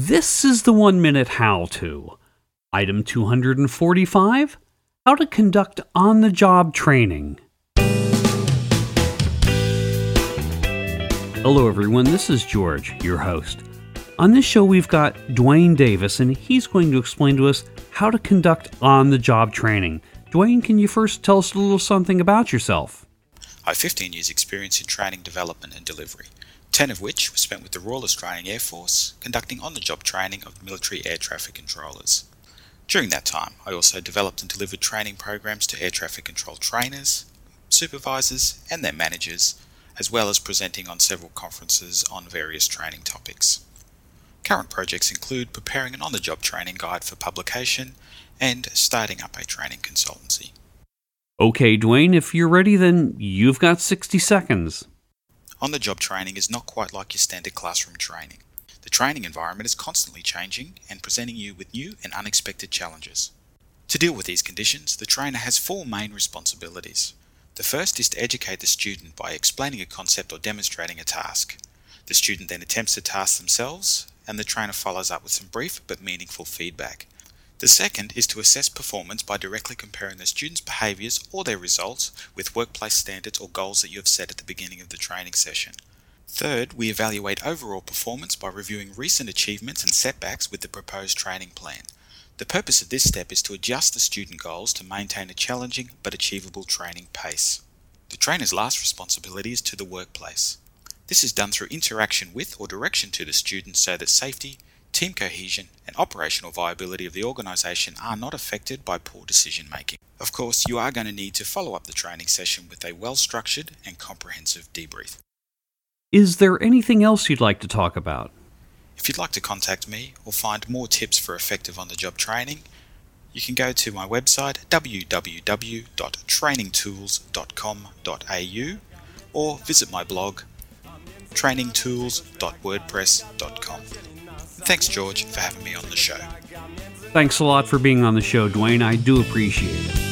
This is the one minute how to. Item 245 How to conduct on the job training. Hello, everyone. This is George, your host. On this show, we've got Duane Davis, and he's going to explain to us how to conduct on the job training. Duane, can you first tell us a little something about yourself? I have 15 years' experience in training, development, and delivery, 10 of which were spent with the Royal Australian Air Force, conducting on the job training of military air traffic controllers. During that time, I also developed and delivered training programs to air traffic control trainers, supervisors, and their managers, as well as presenting on several conferences on various training topics. Current projects include preparing an on the job training guide for publication and starting up a training consultancy. Okay, Duane, if you're ready, then you've got 60 seconds. On the job training is not quite like your standard classroom training. The training environment is constantly changing and presenting you with new and unexpected challenges. To deal with these conditions, the trainer has four main responsibilities. The first is to educate the student by explaining a concept or demonstrating a task. The student then attempts the task themselves, and the trainer follows up with some brief but meaningful feedback. The second is to assess performance by directly comparing the student's behaviours or their results with workplace standards or goals that you have set at the beginning of the training session. Third, we evaluate overall performance by reviewing recent achievements and setbacks with the proposed training plan. The purpose of this step is to adjust the student goals to maintain a challenging but achievable training pace. The trainer's last responsibility is to the workplace. This is done through interaction with or direction to the student so that safety, team cohesion, and operational viability of the organisation are not affected by poor decision making. Of course, you are going to need to follow up the training session with a well structured and comprehensive debrief. Is there anything else you'd like to talk about? If you'd like to contact me or find more tips for effective on the job training, you can go to my website www.trainingtools.com.au or visit my blog trainingtools.wordpress.com. Thanks, George, for having me on the show. Thanks a lot for being on the show, Duane. I do appreciate it.